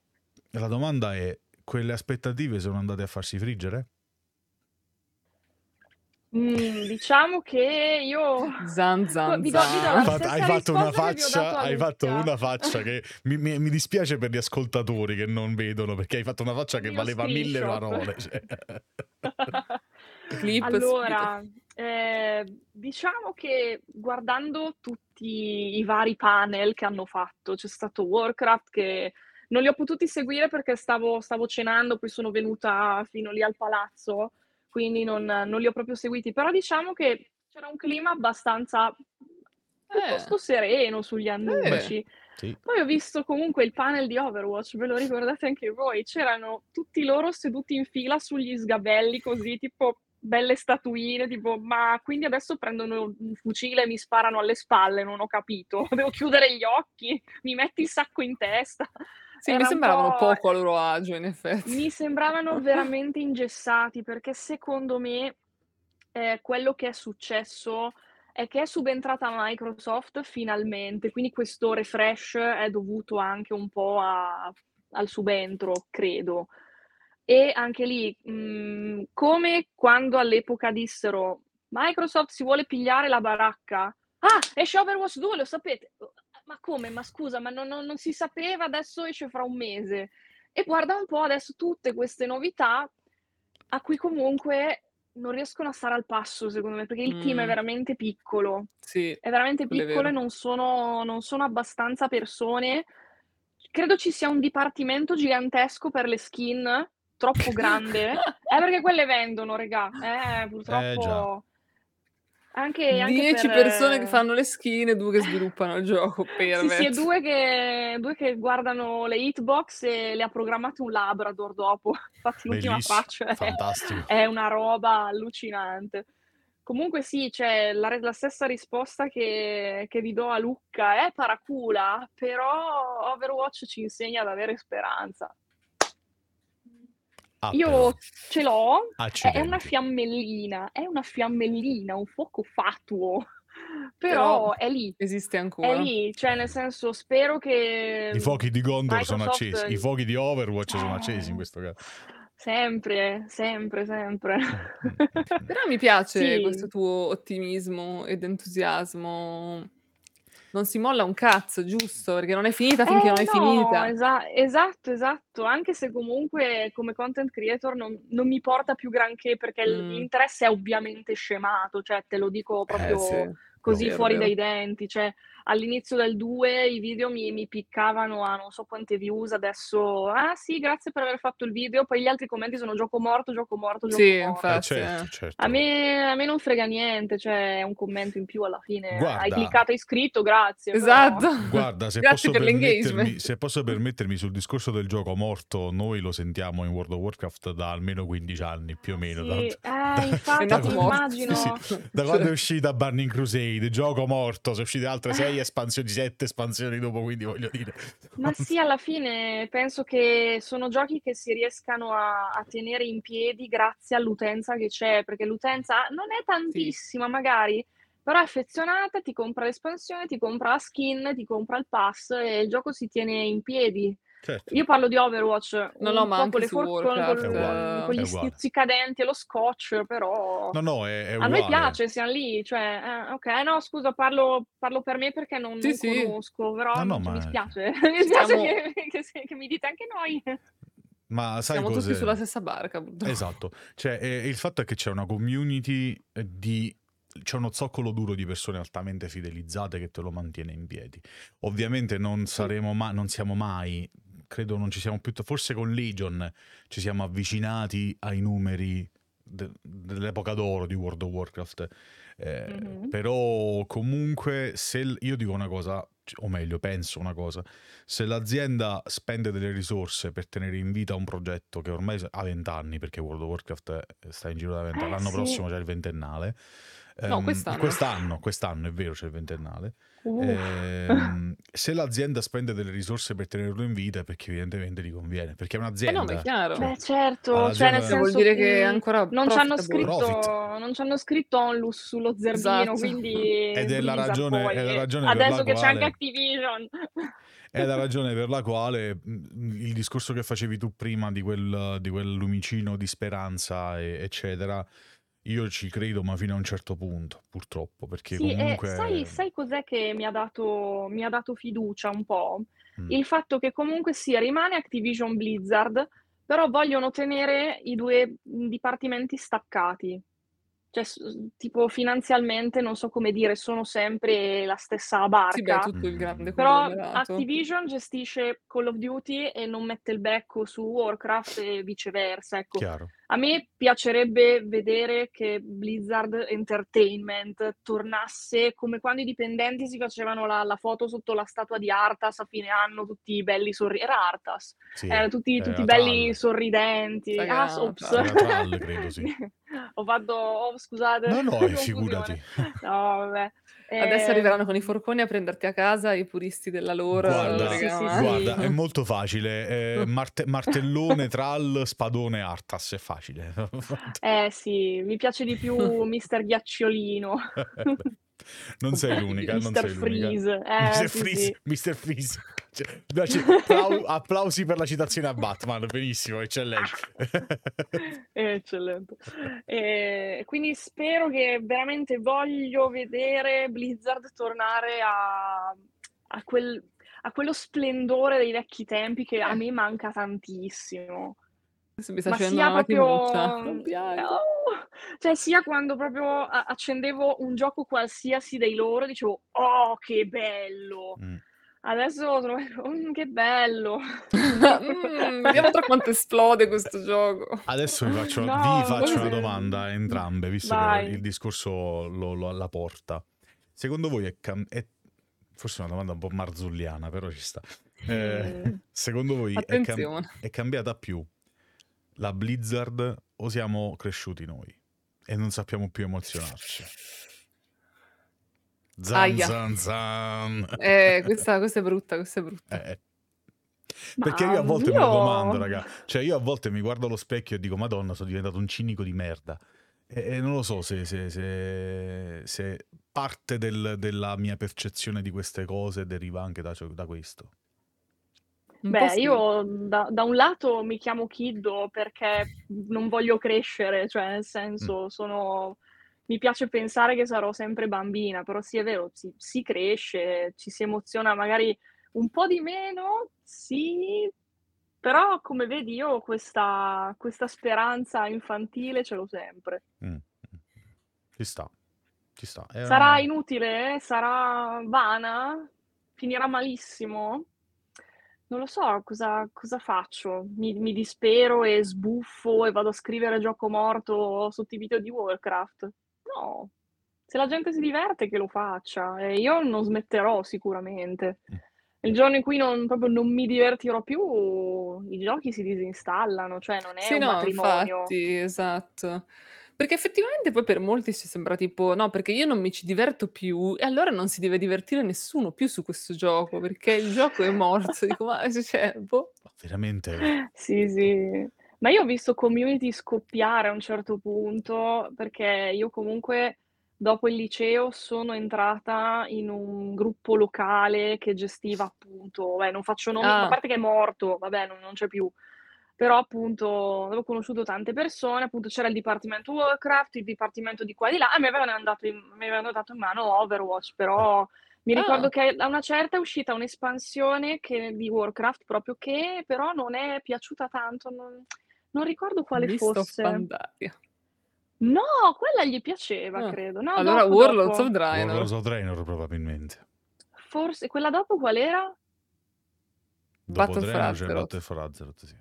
la domanda è: quelle aspettative sono andate a farsi friggere? Mhmm, diciamo che io Zan, zan, vi do vi do zan. la Fat hai stessa fatto una risposta che vi ho dato faccia a hai fatto una faccia che mi mi mi dispiace per gli ascoltatori che non vedono, perché hai fatto una faccia che Mio valeva 1000 screenshot. parole, cioè. Clip subito. Allora, ehm, diciamo che guardando tutti i vari panel che hanno fatto, c'è stato Warcraft che non li ho potuti seguire perché stavo stavo cenando, poi sono venuta fino lì al palazzo, quindi non non li ho proprio seguiti, però diciamo che c'era un clima abbastanza piuttosto Eh. sereno sugli Eh. annunci. Sì. Poi ho visto comunque il panel di Overwatch, ve lo ricordate anche voi? C'erano tutti loro seduti in fila sugli sgabelli così, tipo belle statuine, tipo: "Ma quindi adesso prendono un fucile e mi sparano alle spalle? Non ho capito. Devo chiudere gli occhi? Mi metti il sacco in testa?" Sì, mi Era un sembravano po' poco a loro agio in effetti. mi sembravano veramente ingessati, perché secondo me, ehm, quello che è successo è che è subentrata Microsoft finalmente, quindi questo refresh è dovuto anche un po' a al subentro, credo. E anche lì, mhmm, come quando all'epoca dissero: "Microsoft si vuole pigliare la baracca". "Ah, esce Overwatch 2, lo sapete?" "Uh, ma come? Ma scusa, ma non non non si sapeva, adesso esce fra un mese". E guarda un po' adesso tutte queste novità a cui comunque non riescono a stare al passo secondo me, perché il team è Mh. veramente piccolo. Sì, È veramente è piccolo e non sono non sono abbastanza persone. Credo ci sia un dipartimento gigantesco per le skin, troppo grande. Eh, perché quelle vendono regà. Eh, Eh purtroppo anche anche 10 persone che per fanno le skin e 2 che sviluppano il gioco, Sì, sì, e. 2 che 2 che guardano le hitbox e le ha programmate un labrador dopo. Infatti l'ultima faccia è è una roba allucinante. Comunque sì, cioè la la stessa risposta che che vi do a Lucca è paracula, però Overwatch ci insegna ad avere speranza. Ah, Io però. ce l'ho, è è una Accidenti. fiammellina, è una fiammellina, un fuoco fatuo, Però però è lì. esiste È ancora. lì, cioè nel senso spero che, I fuochi di Gondor sono Microsoft accesi, i fuochi di Overwatch sono accesi in Eh, questo caso. sempre, sempre, sempre. Mh, mh. Però mi piace questo Sì. tuo ottimismo ed entusiasmo. Non si molla un cazzo, giusto? Perché non è finita finché non Eh è no, finita. esa esatto, esatto. Anche se comunque come content creator non non mi porta più granché, perché Mh. l'interesse è ovviamente scemato, cioè te lo dico Eh proprio sì, così vero, fuori vero. dai denti. Cioè all'inizio del 2 i video mi mi piccavano a non so quante views, adesso: "Ah sì, grazie per aver fatto il video", poi gli altri commenti sono: "Gioco morto, gioco morto, gioco Sì, Eh morto". infatti, certo, eh. A certo. me a me non frega niente, cioè è un commento in più alla fine. Hai Guarda cliccato, hai iscritto, grazie, però Esatto. guarda, se Grazie posso per permettermi l'engagement. se posso permettermi sul discorso del gioco morto, noi lo sentiamo in World of Warcraft da almeno 15 anni, più o meno, da Sì, d eh, da infatti qua morto. sì, sì, immagino da quando è uscita Burning Crusade, gioco morto, sono uscite altre 6 espansioni, 7 espansioni dopo, quindi voglio dire Ma sì, alla fine penso che sono giochi che si riescano a a tenere in piedi grazie all'utenza che c'è, perché l'utenza non è Sì. tantissima magari, però è affezionata, ti compra l'espansione, ti compra la skin, ti compra il pass e il gioco si tiene in piedi. Certo. Io parlo di Overwatch, No, no, un ma po' anche con le su con Warcraft, con è gli uguale. stuzzicadenti e lo scotch, però No, no, è, è a noi uguale. piace, siamo lì, cioè, eh, ok, no, scusa, parlo, parlo per me perché non, Sì, non sì. conosco, però No, no, cioè, mi ma- spiace, mi spiace Siamo- che, che se- che mi dite anche noi. Ma sai Siamo tutti sulla stessa barca, purtroppo. Esatto, cioè eh, il fatto è che c'è una community eh, di... C'è uno zoccolo duro di persone altamente fidelizzate che te lo mantiene in piedi. Ovviamente non saremo mai, non siamo mai, credo non ci siamo più, forse con Legion ci siamo avvicinati ai numeri de- dell'epoca d'oro di World of Warcraft. Eh, Mhm. Però comunque se l- io dico una cosa, o meglio penso una cosa, se l'azienda spende delle risorse per tenere in vita un progetto che ormai ha vent'anni, perché World of Warcraft eh, sta in giro da vent'anni, Eh, l'anno sì. prossimo c'è il ventennale. No, Ehm, quest'anno. quest'anno, quest'anno, è vero, c'è il ventennale. Uh, Ehm, se l'azienda spende delle risorse per tenerlo in vita è perché evidentemente gli conviene, perché è Eh un'azienda. no, ma è chiaro. Beh, certo, Alla cioè nel senso Vuol dire che ancora non ci hanno scritto non ci hanno scritto onlus sullo zerbino, Esatto. quindi Ed è la ragione- è la eh, ragione per adesso la che c'è anche quale- Activision. È la ragione per la quale mh, il discorso che facevi tu prima di quel, di quel lumicino di speranza, e- eccetera, io ci credo, ma fino a un certo punto, purtroppo, perché Sì, e comunque... sai sai cos'è che mi ha dato mi ha dato fiducia un po'? Mm. Il fatto che comunque sia rimane Activision Blizzard, però vogliono tenere i 2 dipartimenti staccati. Cioè s tipo finanzialmente, non so come dire, sono sempre la stessa Sì, beh, barca. tutto il grande Però conglomerato. Activision gestisce Call of Duty e non mette il becco su Warcraft e viceversa, ecco. Chiaro. A me piacerebbe vedere che Blizzard Entertainment tornasse come quando i dipendenti si facevano la, la foto sotto la statua di Arthas a fine anno, tutti belli sorridenti. Era Arthas, Sì, erano tutti, era tutti belli sorridenti. Sa che Ah, era ops. Thrall, credo, sì. Ho fatto, oh, scusate. No, no, figurati. No, vabbè. Adesso Ehm, arriveranno con i forconi a prenderti a casa i puristi della lore. Guarda, perché Sì, sì, ormai- guarda, è molto facile. eh, marte- martellone, trall, spadone, Artas, è facile. Eh sì, mi piace di più Mister Ghiacciolino. non sei l'unica, non Mister sei l'unica. Freeze. Eh, Mr. sì, Freeze, sì. Mr. Freeze. Cioè, applau- applausi per la citazione a Batman, benissimo, eccellente. Eccellente. E quindi spero che veramente voglio vedere Blizzard tornare a, a quel- a quello splendore dei vecchi tempi che a Eh. me manca tantissimo. Adesso mi sta Ma scendendo sia una proprio, cioè sia quando proprio accendevo un gioco qualsiasi dei loro, dicevo, oh che bello! Mm. Adesso sono "Mm, che bello! Mm, vediamo tra quanto esplode questo gioco. Adesso vi faccio, No, vi faccio una domanda a entrambe, visto Vai. che il discorso lo, lo alla porta. Secondo voi è, cam- è- forse una domanda un po' marzulliana, però ci sta. Eh, Mm. secondo voi è, cam- è cambiata più la Blizzard o siamo cresciuti noi e non sappiamo più emozionarci? Zan Aia. zan zan. Eh, questa, questa è brutta, questa è brutta. Eh, Perché io a volte me lo io- domando, raga. Cioè, io a volte mi guardo allo specchio e dico, Madonna, sono diventato un cinico di merda. E, e non lo so se, se- se- se parte del- della mia percezione di queste cose deriva anche da, da questo. Beh, io da, da un lato mi chiamo Kiddo perché non voglio crescere, cioè nel senso sono... Mi piace pensare che sarò sempre bambina, però sì è vero, si, si cresce, ci si emoziona magari un po' di meno, sì, però come vedi io questa, questa speranza infantile ce l'ho sempre. Mm. Ci sta, ci sta. È Sarà una- inutile? Sarà vana? Finirà malissimo? Non lo so cosa, cosa faccio. Mi, mi dispero e sbuffo e vado a scrivere gioco morto sotto i video di Warcraft. No, se la gente si diverte che lo faccia e io non smetterò sicuramente. Il giorno in cui non, proprio non mi divertirò più, i giochi si disinstallano, cioè non è Sì, un no, matrimonio. infatti, esatto. Perché effettivamente poi per molti ci sembra tipo, no, perché io non mi ci diverto più e allora non si deve divertire nessuno più su questo gioco, perché il gioco è morto. Dico, ma cioè, boh. Ma veramente... Sì, sì. Ma io ho visto community scoppiare a un certo punto perché io comunque dopo il liceo sono entrata in un gruppo locale che gestiva appunto vabbè non faccio nomi, a Ah. parte che è morto, vabbè non non c'è più, però appunto avevo conosciuto tante persone, appunto c'era il dipartimento Warcraft, il dipartimento di qua e di là e mi avevano dato in mi avevano dato in mano Overwatch, però mi ricordo Ah. che a una certa è uscita un'espansione che di Warcraft proprio che però non è piaciuta tanto, non non ricordo quale Mist of fosse. Pandaria. No, quella gli piaceva Ah. credo. No, Allora dopo, Warlords dopo. of Draenor. Warlords of Draenor probabilmente. Forse quella dopo qual era? Dopo Battle for Draenor c'è Azeroth. Battle for Azeroth, sì.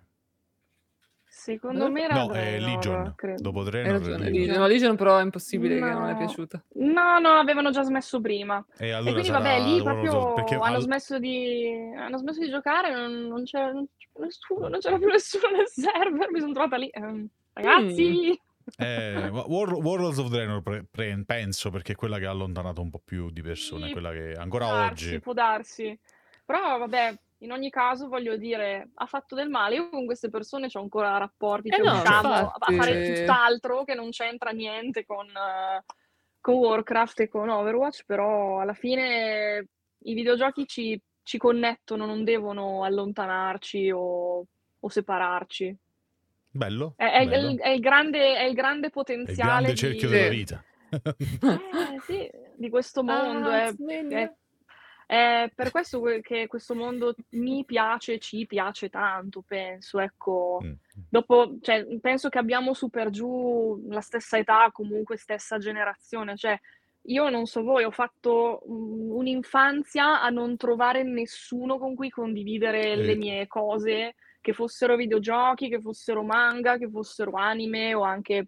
Secondo me era No, è Legion. credo. Dopo Draenor è ragione, Legion. Legion. No, Legion però è impossibile che non è No. piaciuta. No, no, avevano già smesso prima. E E allora quindi sarà vabbè, lì proprio perché hanno al- smesso di hanno smesso di giocare, non non c'era non c'era più nessuno, non c'era più nessuno nel server, mi son trovata lì, ehm: "Ragazzi!" Eh, Wa- War- Warlords of Draenor pre- pre- penso perché è quella che ha allontanato un po' più di persone, Sì, quella che può ancora darsi, oggi può darsi. Però vabbè, in ogni caso voglio dire, ha fatto del male. Io con queste persone c'ho ancora rapporti, Eh cioè no, usciamo a infatti. fare tutt'altro che non c'entra niente con eh, con Warcraft e con Overwatch, però alla fine i videogiochi ci ci connettono, non devono allontanarci o o separarci. bello, È è bello. il è il grande è il grande È il potenziale grande cerchio di della vita. eh sì, di questo mondo, Ah, è. È per questo que che questo mondo mi piace, ci piace tanto, penso, ecco. Mm. Dopo cioè, penso che abbiamo su per giù la stessa età, comunque stessa generazione, cioè io non so voi, ho fatto, mhmm, un'infanzia a non trovare nessuno con cui condividere le Eh. mie cose, che fossero videogiochi, che fossero manga, che fossero anime o anche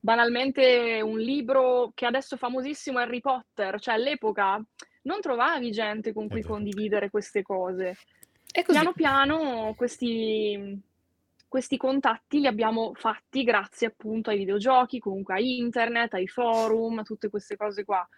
banalmente un libro che adesso è famosissimo, Harry Potter, cioè all'epoca non trovavi gente con cui condividere queste cose. È così. Piano piano questi questi contatti li abbiamo fatti grazie appunto ai videogiochi, comunque a internet, ai forum, a tutte queste cose qua.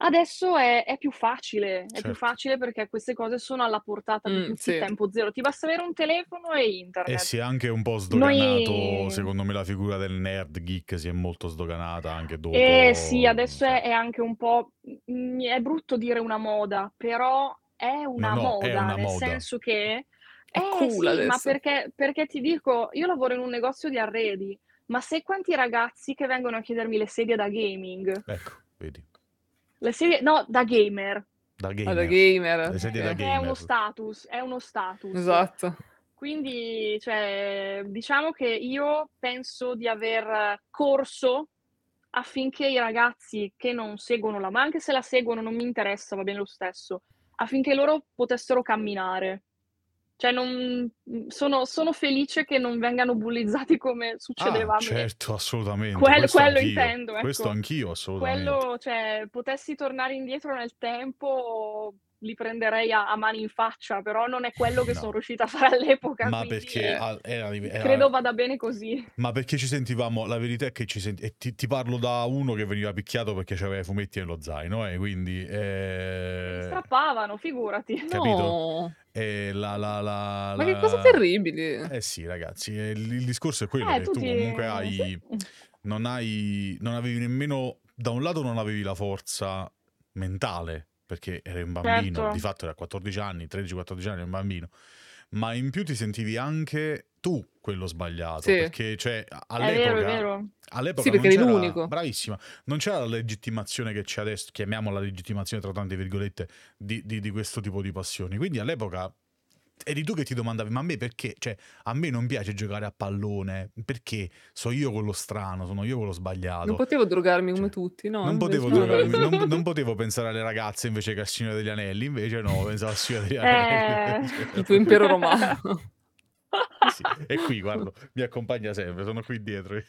Adesso è è più facile, è più Certo. facile perché queste cose sono alla portata di Mh, tutti, sì. tempo zero. Ti basta avere un telefono e E internet. si è anche un po' sdoganato, Noi secondo me la figura del nerd geek si è molto sdoganata anche dopo. Eh sì, adesso è è anche un po' mhmm, è brutto dire una moda, però è una no, è moda, una nel moda. senso che È eh cool sì, ma adesso. perché perché ti dico, io lavoro in un negozio di arredi, ma sai quanti ragazzi che vengono a chiedermi le sedie da gaming? Ecco, vedi, Le sedie no, da gamer. da Ah, gamer. da gamer. Le da Perché è uno gamer. status, è uno status. Esatto. Quindi, cioè, diciamo che io penso di aver corso affinché i ragazzi che non seguono la ma anche se la seguono non mi interessa, va bene lo stesso, affinché loro potessero camminare. Cioè non sono sono felice che non vengano bullizzati come succedeva Ah, certo, assolutamente. Quello Questo quello anch'io. intendo, Questo ecco. anch'io, assolutamente. Quello cioè, potessi tornare indietro nel tempo, li prenderei a a mani in faccia, però non è quello che No. son riuscita a fare all'epoca, Ma perché al- era, era- credo vada bene così. Ma perché ci sentivamo, la verità è che ci senti, e ti, ti parlo da uno che veniva picchiato perché aveva i fumetti nello zaino, e quindi eh, strappavano, figurati. Capito? No. eh, la, la, la, Ma che cose terribili. Eh sì, ragazzi, eh, il, il discorso è quello Eh, che tu tu ti comunque hai, sì. non hai, non avevi nemmeno, da un lato non avevi la forza mentale, perché eri un bambino, Certo. di fatto era a 14 anni, 13-14 anni, eri un bambino, ma in più ti sentivi anche tu quello sbagliato, Sì. perché cioè, È all'epoca... vero, è vero. All'epoca Sì, perché non l'unico. Bravissima. Non c'era la legittimazione che c'è adesso, chiamiamola legittimazione tra tante virgolette, di, di- di questo tipo di passioni. Quindi all'epoca eri tu che ti domandavi, ma a me perché? Cioè, a me non piace giocare a pallone, perché? So io quello strano, sono io quello sbagliato. Non potevo drogarmi come Cioè, tutti, no? non potevo, no. drogarmi- non- non potevo pensare alle ragazze invece che al Signore degli Anelli, invece no, pensavo al Signore degli Anelli. Eh. Il tuo impero romano. Sì, E qui, guarda, mi accompagna sempre, sono qui dietro.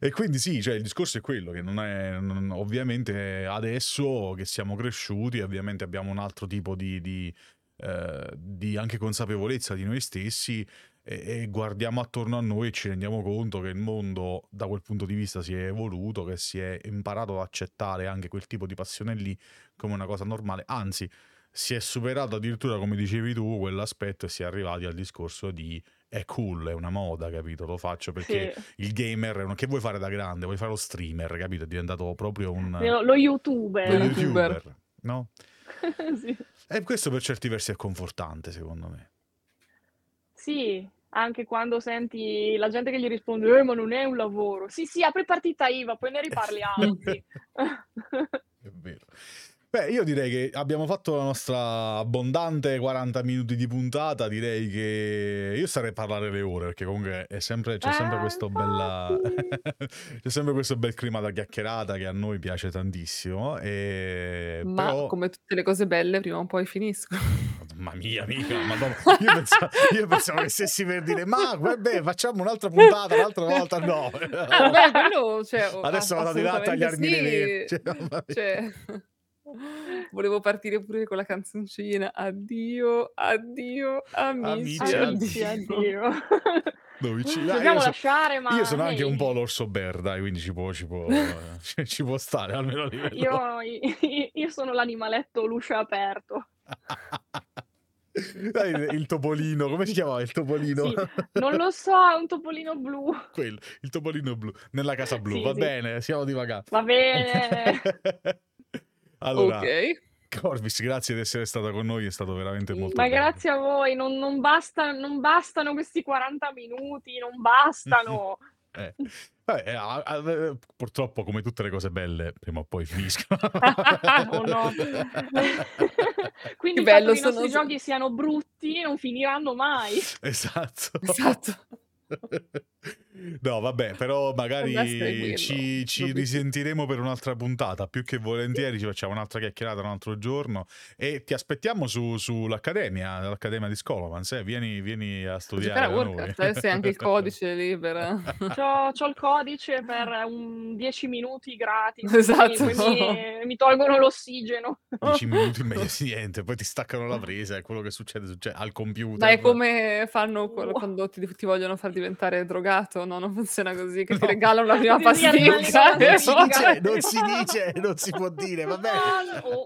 E quindi sì, cioè il discorso è quello che non è non- ovviamente adesso che siamo cresciuti, ovviamente abbiamo un altro tipo di, di, eh, di anche consapevolezza di noi stessi e, e guardiamo attorno a noi e ci rendiamo conto che il mondo da quel punto di vista si è evoluto, che si è imparato ad accettare anche quel tipo di passione lì come una cosa normale, anzi si è superato addirittura come dicevi tu quell'aspetto e si è arrivati al discorso di è cool, è una moda, capito? Lo faccio perché Sì. il gamer è uno... Che vuoi fare da grande? Vuoi fare lo streamer, capito? È diventato proprio un... Lo, youtuber. Lo youtuber, no? sì. E questo per certi versi è confortante, secondo me. Sì, anche quando senti la gente che gli risponde, eh, ma non è un lavoro. Sì, sì, apri partita IVA, poi ne riparliamo. È vero. Beh, io direi che abbiamo fatto la nostra abbondante 40 minuti di puntata. Direi che io starei a parlare le ore perché comunque è sempre, c'è sempre Eh, questo bella c'è sempre questo bel clima da chiacchierata che a noi piace tantissimo. E... Ma Però, come tutte le cose belle, prima o poi finiscono. mamma mia, mica, madonna, io, pensavo, io pensavo che stessi per dire, ma vabbè, facciamo un'altra puntata l'altra volta. No, Ah, beh, quello, cioè, adesso vado di là a tagliarmi le. Cioè, mamma mia. Cioè, volevo partire pure con la canzoncina. Addio, addio, amici, Amici, Amici, addio. addio. No, vicino- Ah, dobbiamo io so- lasciare, ma Io sono anche un po' l'orso bear, dai, quindi ci può, ci può, ci- può stare almeno a livello. io, io sono l'animaletto luce aperto. Dai, il topolino, come si chiamava il topolino? Sì, non lo so, è un topolino blu. Quello, il topolino blu, nella casa blu, Sì, va sì. bene, siamo di vacanza. Va bene. Allora, Ok. Corvis, grazie di essere stata con noi, è stato veramente molto Ma bello. grazie a voi, non, non basta- non bastano questi 40 minuti, non bastano. Eh. Vabbè, a- a- eh, purtroppo, come tutte le cose belle, prima o poi finiscono. Oh no. Quindi Che il fatto bello, che i nostri sono- giochi siano brutti non finiranno mai. esatto. Esatto. No, vabbè, però magari ci, ci risentiremo per un'altra puntata. Più che volentieri ci facciamo un'altra chiacchierata un altro giorno e ti aspettiamo su- sull'accademia, l'Accademia di Scolovans. eh. Vieni, vieni a studiare a. Warcraft, eh, se anche il codice è libero. C'ho, c'ho il codice per un 10 minuti gratis. Esatto. Mi, mi tolgono l'ossigeno. 10 minuti in meglio di niente, poi ti staccano la presa, è quello che succede, succede al computer. Ma è come fanno quando ti, ti vogliono far diventare drogato, no? Non funziona così, che ti No. regalano la prima Ti pasticca. le non si dice, non si dice, non si può dire, vabbè. No, no.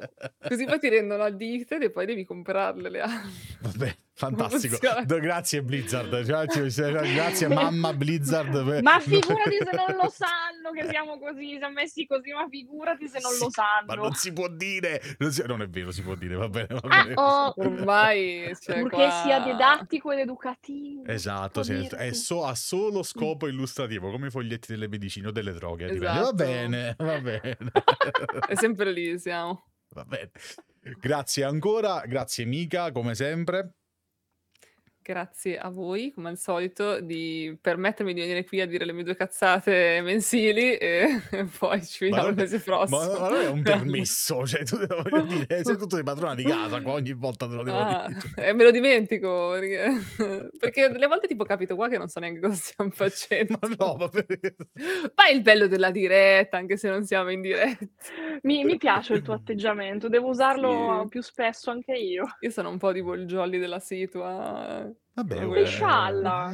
Così poi ti rendono addicted e poi devi comprarle le armi. Vabbè, fantastico. Grazie Blizzard, Cioè, ci- ci- grazie mamma Blizzard. Ma figurati se non lo sanno che siamo così, siamo messi così, ma figurati se non Sì, lo sanno. Ma non si può dire, non, si- non è vero, si può dire, va bene. Va Ah, bene. oh, Ormai, cioè, purché qua- sia didattico ed educativo. Esatto, sì, è, so- ha solo scopo illustrativo, come i foglietti delle medicine o delle droghe. dipende. Va Esatto. bene, va bene. È sempre lì, siamo. va bene. Grazie ancora, grazie Mica, come sempre. Grazie a voi, come al solito, di permettermi di venire qui a dire le mie due cazzate mensili e poi ci Ma vediamo il mese Ma, prossimo. ma non è un permesso, cioè, tu, voglio dire, sei tutto di padrona di casa, qua ogni volta te lo devo Ah, dire. e me lo dimentico perché, perché delle volte tipo capito qua che non so neanche cosa stiamo facendo. Ma no, ma perché... Ma è il bello della diretta, anche se non siamo in diretta. Mi, mi piace il tuo atteggiamento, devo usarlo Sì. più spesso anche io. Io sono un po' tipo il jolly della situa. Vabbè, oh, scialla.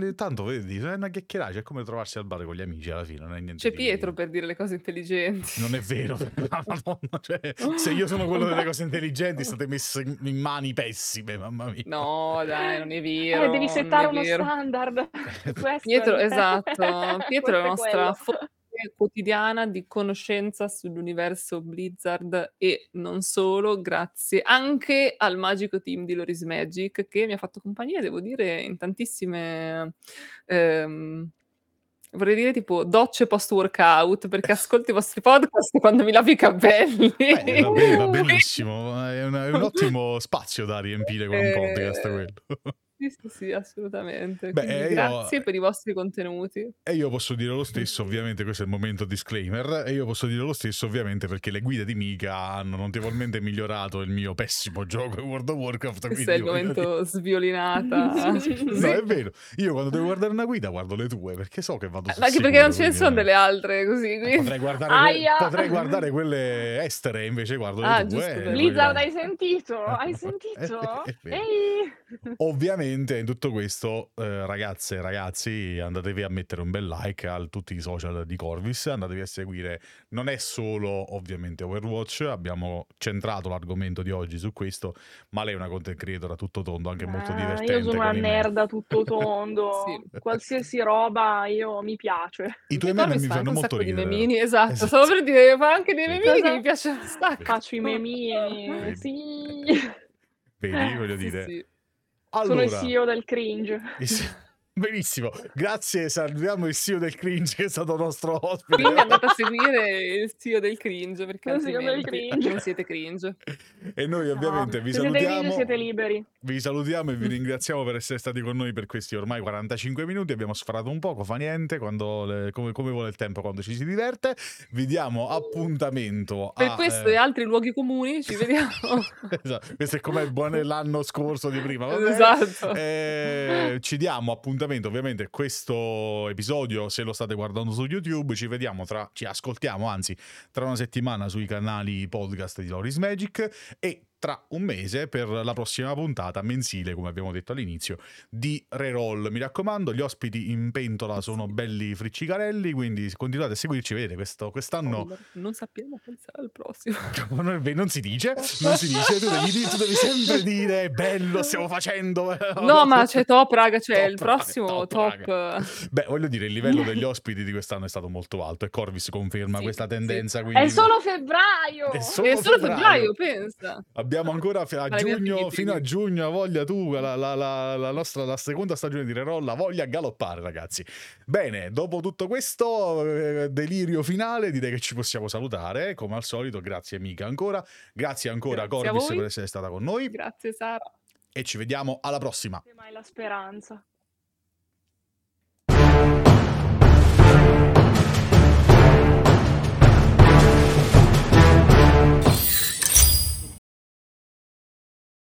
eh, tanto vedi, è una chiacchierata, è come trovarsi al bar con gli amici alla fine, non è niente C'è di- Pietro per dire le cose intelligenti. Non è vero, Madonna, cioè, se io sono quello delle cose intelligenti state messe in- mani pessime, mamma mia. No, dai, non è vero. Eh, devi non settare uno vero. standard. Questo Pietro, è- esatto. Pietro è la nostra quello. Quotidiana di conoscenza sull'universo Blizzard e non solo, grazie anche al magico team di Loris Magic che mi ha fatto compagnia, devo dire, in tantissime ehm, vorrei dire tipo docce post workout perché ascolto i vostri podcast quando mi lavo i capelli. Beh, va, bene, va benissimo, è, una- è un ottimo spazio da riempire con un Eh, podcast quello. Sì, sì, sì, assolutamente. Beh, Quindi io- grazie per i vostri contenuti. E io posso dire lo stesso, ovviamente, questo è il momento disclaimer, e io posso dire lo stesso, ovviamente, perché le guide di Mika hanno notevolmente migliorato il mio pessimo gioco World of Warcraft. Questo quindi è il momento sviolinata. No, è vero. Io quando devo guardare una guida guardo le tue, perché so che vado sul Ma anche perché non ce ne sono delle altre così. Quindi... Potrei guardare, que- potrei guardare quelle estere, invece guardo le Ah, tue. giusto, eh, voglio- hai sentito? Hai sentito? Ehi! Ovviamente ovviamente in tutto questo, eh, ragazze e ragazzi, andatevi a mettere un bel like a tutti i social di Corvis, andatevi a seguire, non è solo ovviamente Overwatch, abbiamo centrato l'argomento di oggi su questo, ma lei è una content creator a tutto tondo, anche molto Ah, divertente. io sono una nerd a tutto tondo, Sì. qualsiasi roba io mi piace. I tuoi meme mi fa fanno molto ridere. memini, esatto, Esatto. stavo per dire, fa anche dei memini che mi piacciono un sacco. Faccio i memini, Vedi. sì. Vedi, voglio Sì, dire. sì. Sono il Allora, CEO del cringe. benissimo, grazie, salviamo il CEO del cringe che è stato nostro ospite. Quindi andate a seguire il CEO del cringe, perché del cringe. non siete cringe. E noi ovviamente No, vi se siete cringe salutiamo. siete liberi. Vi salutiamo e vi ringraziamo per essere stati con noi per questi ormai 45 minuti. Abbiamo sfarato un poco, fa niente, quando le- come, come vuole il tempo quando ci si diverte. Vi diamo appuntamento Per a, questo eh, e altri luoghi comuni ci vediamo. esatto, questo è come l'anno scorso di prima. va bene? esatto. Eh, ci diamo appuntamento ovviamente questo episodio se lo state guardando su YouTube ci vediamo tra ci ascoltiamo anzi tra una settimana sui canali podcast di Loris Magic e tra un mese per la prossima puntata mensile come abbiamo detto all'inizio di Reroll mi raccomando gli ospiti in pentola sono belli friccicarelli quindi continuate a seguirci vedete questo, quest'anno Non sappiamo qual sarà il prossimo. non non si dice non si dice tu devi, tu devi sempre dire bello stiamo facendo No, ma c'è top, raga, c'è Top, il raga, prossimo top, top. raga. Beh, voglio dire, il livello degli ospiti di quest'anno è stato molto alto e Corvis conferma Sì, questa sì. tendenza. Quindi È solo febbraio! È solo È solo febbraio. febbraio, pensa. Abbiamo ancora fi- a giugno, fino a giugno, ha voglia tu, la, la- la- la nostra la seconda stagione di Reroll, ha voglia a galoppare, ragazzi. Bene, dopo tutto questo eh, delirio finale, direi che ci possiamo salutare. Come al solito, grazie Mica ancora. Grazie ancora Grazie a Corvis voi. per essere stata con noi Grazie, Sara. e ci vediamo alla prossima. Mai la speranza.